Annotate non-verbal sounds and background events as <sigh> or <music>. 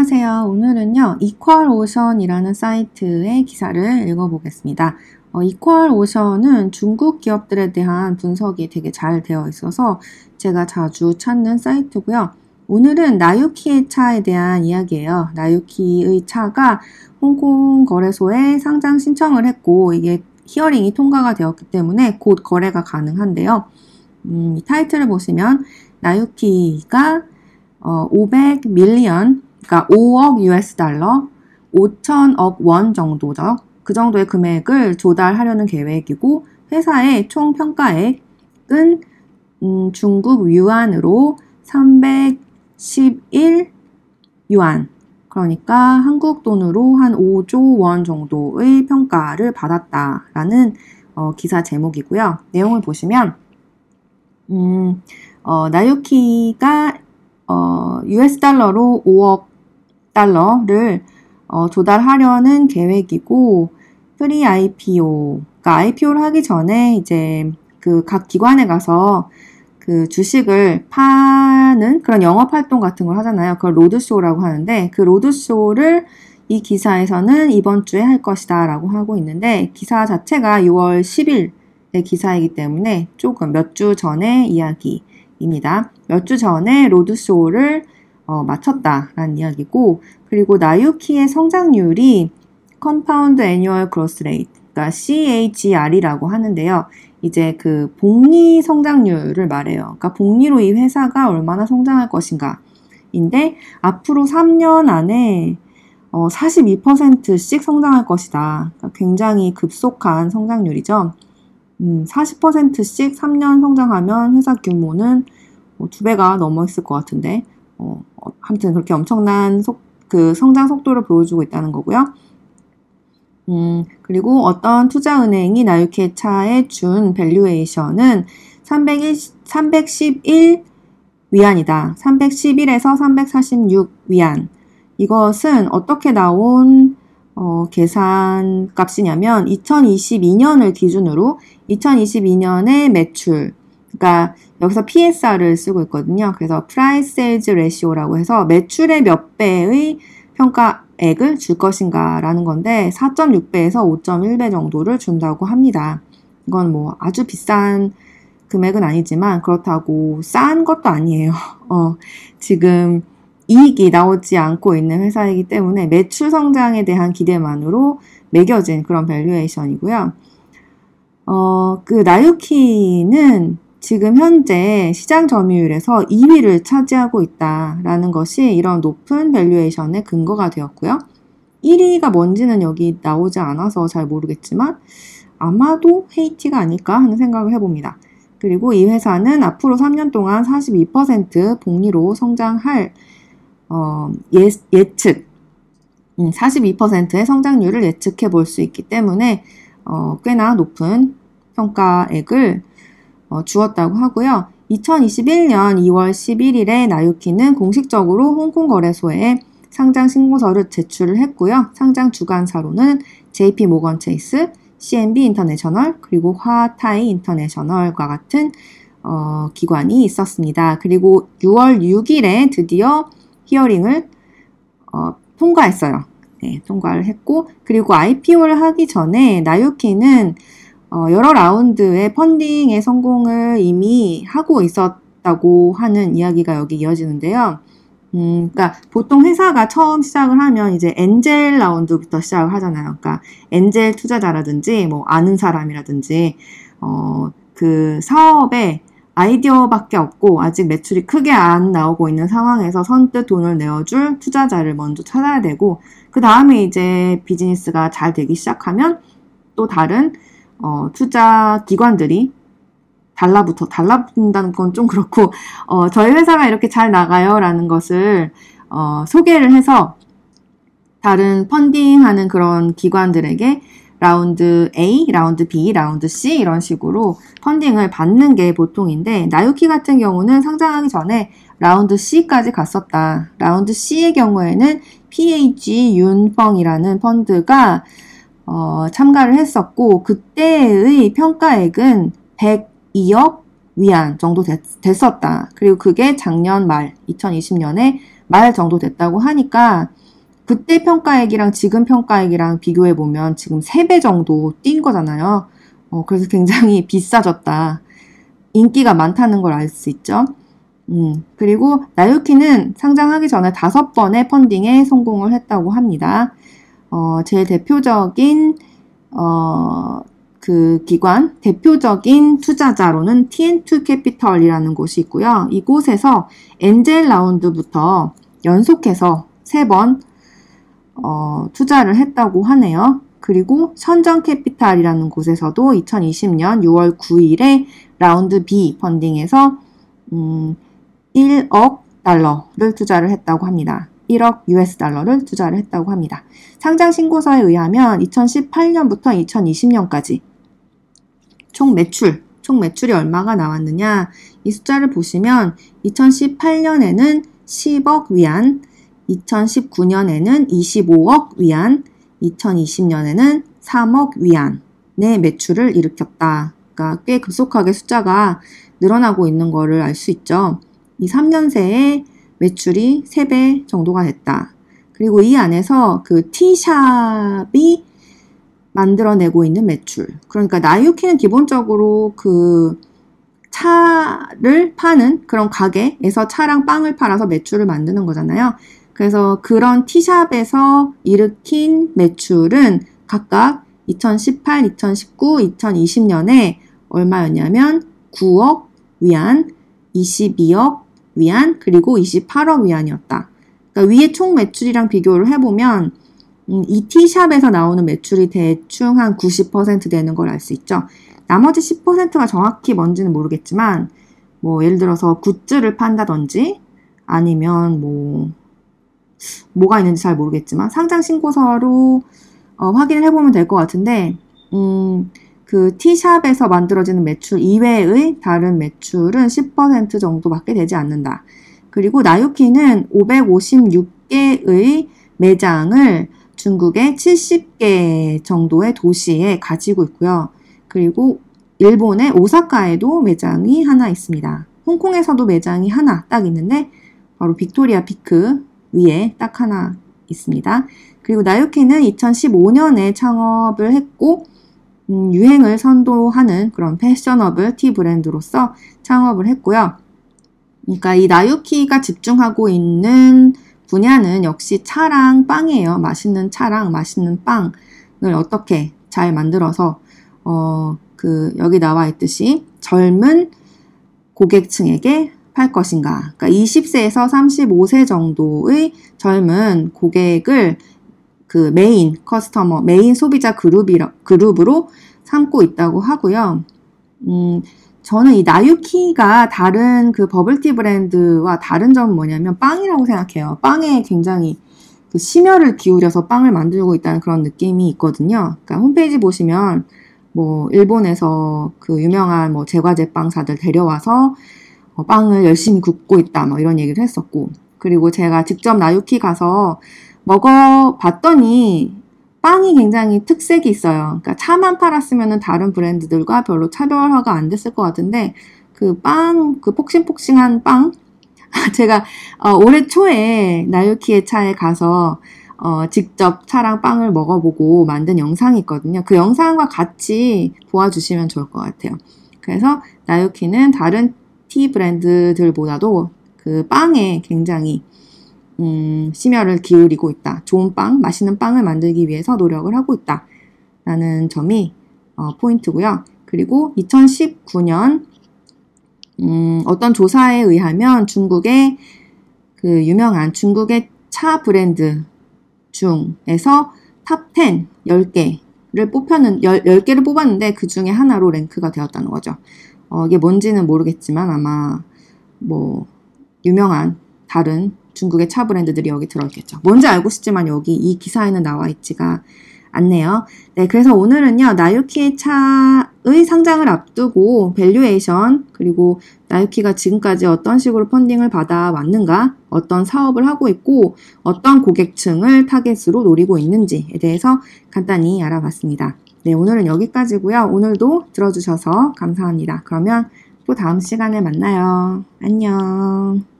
안녕하세요. 오늘은요, 이퀄오션이라는 사이트의 기사를 읽어보겠습니다. 어, 이퀄오션은 중국 기업들에 대한 분석이 되게 잘 되어 있어서 제가 자주 찾는 사이트고요. 오늘은 나유키의 차에 대한 이야기예요. 나유키의 차가 홍콩 거래소에 상장 신청을 했고 이게 히어링이 통과가 되었기 때문에 곧 거래가 가능한데요. 음, 이 타이틀을 보시면 나유키가 어, 500 밀리언, 그러니까 5억 US 달러, 5천억 원 정도죠. 그 정도의 금액을 조달하려는 계획이고 회사의 총 평가액은 음, 중국 유안으로 311 유안, 그러니까 한국 돈으로 한 5조 원 정도의 평가를 받았다라는 어, 기사 제목이고요. 내용을 보시면 음, 어, 나유키가 어, US 달러로 5억 달러를 어, 조달하려는 계획이고 pre IPO, 그러니까 IPO를 하기 전에 이제 그 각 기관에 가서 그 주식을 파는 그런 영업 활동 같은 걸 하잖아요. 그걸 로드쇼라고 하는데 그 로드쇼를 이 기사에서는 이번 주에 할 것이다 라고 하고 있는데 기사 자체가 6월 10일의 기사이기 때문에 조금 몇 주 전의 이야기입니다. 몇 주 전에 로드쇼를 어, 마쳤다라는 이야기고 그리고 나유키의 성장률이 compound annual growth rate 그러니까 CAGR이라고 하는데요. 이제 그 복리 성장률을 말해요. 그러니까 복리로 이 회사가 얼마나 성장할 것인가. 인데 앞으로 3년 안에 어, 42%씩 성장할 것이다. 그러니까 굉장히 급속한 성장률이죠. 음, 40%씩 3년 성장하면 회사 규모는 뭐두 배가 넘어 있을 것 같은데, 어, 어, 아무튼 그렇게 엄청난 속, 그 성장 속도를 보여주고 있다는 거고요. 음, 그리고 어떤 투자은행이 나유키 차에 준 밸류에이션은 301, 311 위안이다. 311에서 346 위안. 이것은 어떻게 나온 어, 계산 값이냐면 2022년을 기준으로 2022년의 매출, 그러니까 여기서 PSR을 쓰고 있거든요. 그래서 Price Sales Ratio라고 해서 매출의 몇 배의 평가액을 줄 것인가라는 건데 4.6배에서 5.1배 정도를 준다고 합니다. 이건 뭐 아주 비싼 금액은 아니지만 그렇다고 싼 것도 아니에요. <laughs> 어, 지금 이익이 나오지 않고 있는 회사이기 때문에 매출 성장에 대한 기대만으로 매겨진 그런 valuation이고요. 어, 그 나유키는 지금 현재 시장 점유율에서 2위를 차지하고 있다라는 것이 이런 높은 valuation의 근거가 되었고요. 1위가 뭔지는 여기 나오지 않아서 잘 모르겠지만 아마도 헤이티가 아닐까 하는 생각을 해봅니다. 그리고 이 회사는 앞으로 3년 동안 42% 복리로 성장할 어, 예, 예측, 42%의 음, 성장률을 예측해 볼 수 있기 때문에 어, 꽤나 높은 평가액을 어, 주었다고 하고요. 2021년 2월 11일에 나유키는 공식적으로 홍콩 거래소에 상장 신고서를 제출을 했고요. 상장 주관사로는 JP 모건 체이스, CMB 인터내셔널, 그리고 화타이 인터내셔널과 같은 어, 기관이 있었습니다. 그리고 6월 6일에 드디어 hearing을 어, 통과했어요. 네, 통과를 했고 그리고 IPO를 하기 전에 나유키는 어, 여러 라운드의 funding의 성공을 이미 하고 있었다고 하는 이야기가 여기 이어지는데요. 음, 그러니까 보통 회사가 처음 시작을 하면 이제 엔젤 라운드부터 시작을 하잖아요. 그러니까 엔젤 투자자라든지 뭐 아는 사람이라든지 어, 그 사업에 아이디어밖에 없고 아직 매출이 크게 안 나오고 있는 상황에서 선뜻 돈을 내어줄 투자자를 먼저 찾아야 되고 그 다음에 이제 비즈니스가 잘 되기 시작하면 또 다른 어, 투자 기관들이 달라붙어 달라붙는다는 건 좀 그렇고 어, 저희 회사가 이렇게 잘 나가요라는 것을 어, 소개를 해서 다른 funding하는 그런 기관들에게 라운드 A, 라운드 B, 라운드 C 이런 식으로 funding을 받는 게 보통인데 나유키 같은 경우는 상장하기 전에 라운드 C까지 갔었다. 라운드 C의 경우에는 PAG 윤펑이라는 펀드가 어, 참가를 했었고 그때의 평가액은 102억 위안 정도 됐, 었다 그리고 그게 작년 말 2020년에 말 정도 됐다고 하니까 그때 평가액이랑 지금 평가액이랑 비교해 보면 지금 3배 정도 뛴 거잖아요. 어, 그래서 굉장히 <laughs> 비싸졌다. 인기가 많다는 걸 알 수 있죠. 음, 그리고 나유키는 상장하기 전에 다섯 번의 펀딩에 성공을 했다고 합니다. 어, 제일 대표적인 어, 그 기관 대표적인 투자자로는 티엔투 캐피털이라는 곳이 있고요. 이곳에서 angel round부터 연속해서 세번 어, 투자를 했다고 하네요. 그리고 선정 캐피탈이라는 곳에서도 2020년 6월 9일에 라운드 B funding에서 음, 1억 달러를 투자를 했다고 합니다. 1억 US 달러를 투자를 했다고 합니다. 상장 신고서에 의하면 2018년부터 2020년까지 총 매출, 총 매출이 얼마가 나왔느냐? 이 숫자를 보시면 2018년에는 10억 위안, 2019년에는 25억 위안, 2020년에는 3억 위안의 매출을 일으켰다. 그러니까 꽤 급속하게 숫자가 늘어나고 있는 것을 알 수 있죠. 이 3년 새에 매출이 3배 정도가 됐다. 그리고 이 안에서 그 T샵이 만들어내고 있는 매출. 그러니까 나유키는 기본적으로 그 차를 파는 그런 가게에서 차랑 빵을 팔아서 매출을 만드는 거잖아요. 그래서 그런 티샵에서 일으킨 매출은 각각 2018, 2019, 2020년에 얼마였냐면 9억 위안, 22억 위안, 그리고 28억 위안이었다. 그러니까 위에 총 매출이랑 비교를 해보면 음, 이 티샵에서 나오는 매출이 대충 한 90% 되는 걸 알 수 있죠. 나머지 10%가 정확히 뭔지는 모르겠지만, 뭐, 예를 들어서 굿즈를 판다든지, 아니면 뭐, 뭐가 있는지 잘 모르겠지만, 상장 신고서로 어, 확인을 해보면 될 것 같은데, 음, 그 티샵에서 만들어지는 매출 이외의 다른 매출은 10% 정도밖에 되지 않는다. 그리고 나유키는 556개의 매장을 중국의 70개 정도의 도시에 가지고 있고요. 그리고 일본의 오사카에도 매장이 하나 있습니다. 홍콩에서도 매장이 하나 딱 있는데 바로 빅토리아 피크 위에 딱 하나 있습니다. 그리고 나유키는 2015년에 창업을 했고 음, 유행을 선도하는 그런 패셔너블 티 브랜드로서 창업을 했고요. 그러니까 이 나유키가 집중하고 있는 분야는 역시 차랑 빵이에요. 맛있는 차랑 맛있는 빵을 어떻게 잘 만들어서 어, 그 여기 나와 있듯이 젊은 고객층에게 팔 것인가. 그러니까 20세에서 35세 정도의 젊은 고객을 그 main customer, main 소비자 그룹이라, 그룹으로 삼고 있다고 하고요. 음, 저는 이 나유키가 다른 그 버블티 브랜드와 다른 점은 뭐냐면 빵이라고 생각해요. 빵에 굉장히 그 심혈을 기울여서 빵을 만들고 있다는 그런 느낌이 있거든요. 그러니까 홈페이지 보시면 뭐 일본에서 그 유명한 뭐 제과제빵사들 데려와서 어 빵을 열심히 굽고 있다 뭐 이런 얘기를 했었고 그리고 제가 직접 나유키 가서 먹어봤더니 빵이 굉장히 특색이 있어요. 그러니까 차만 팔았으면 다른 브랜드들과 별로 차별화가 안 됐을 것 같은데 그 빵, 그 폭신폭신한 빵 <laughs> 제가 어, 올해 초에 나유키의 차에 가서 어, 직접 차랑 빵을 먹어보고 만든 영상이 있거든요. 그 영상과 같이 보아주시면 좋을 것 같아요. 그래서 나유키는 다른 tea 브랜드들보다도 그 빵에 굉장히 음, 심혈을 기울이고 있다. 좋은 빵, 맛있는 빵을 만들기 위해서 노력을 하고 있다. 라는 점이 어, 포인트고요. 그리고 2019년 음, 어떤 조사에 의하면 중국의 그 유명한 중국의 차 브랜드 중에서 top 10, 10개를 뽑혔는, 10, 10개를 뽑았는데 그 중에 하나로 랭크가 되었다는 거죠. 어, 이게 뭔지는 모르겠지만 아마 뭐 유명한 다른 중국의 차 브랜드들이 여기 들어있겠죠. 뭔지 알고 싶지만 여기 이 기사에는 나와 있지가 않네요. 네, 그래서 오늘은요, 나유키의 차의 상장을 앞두고 valuation, 그리고 나유키가 지금까지 어떤 식으로 funding을 받아왔는가, 어떤 사업을 하고 있고, 어떤 고객층을 타겟으로 노리고 있는지에 대해서 간단히 알아봤습니다. 네, 오늘은 여기까지고요. 오늘도 들어주셔서 감사합니다. 그러면 또 다음 시간에 만나요. 안녕.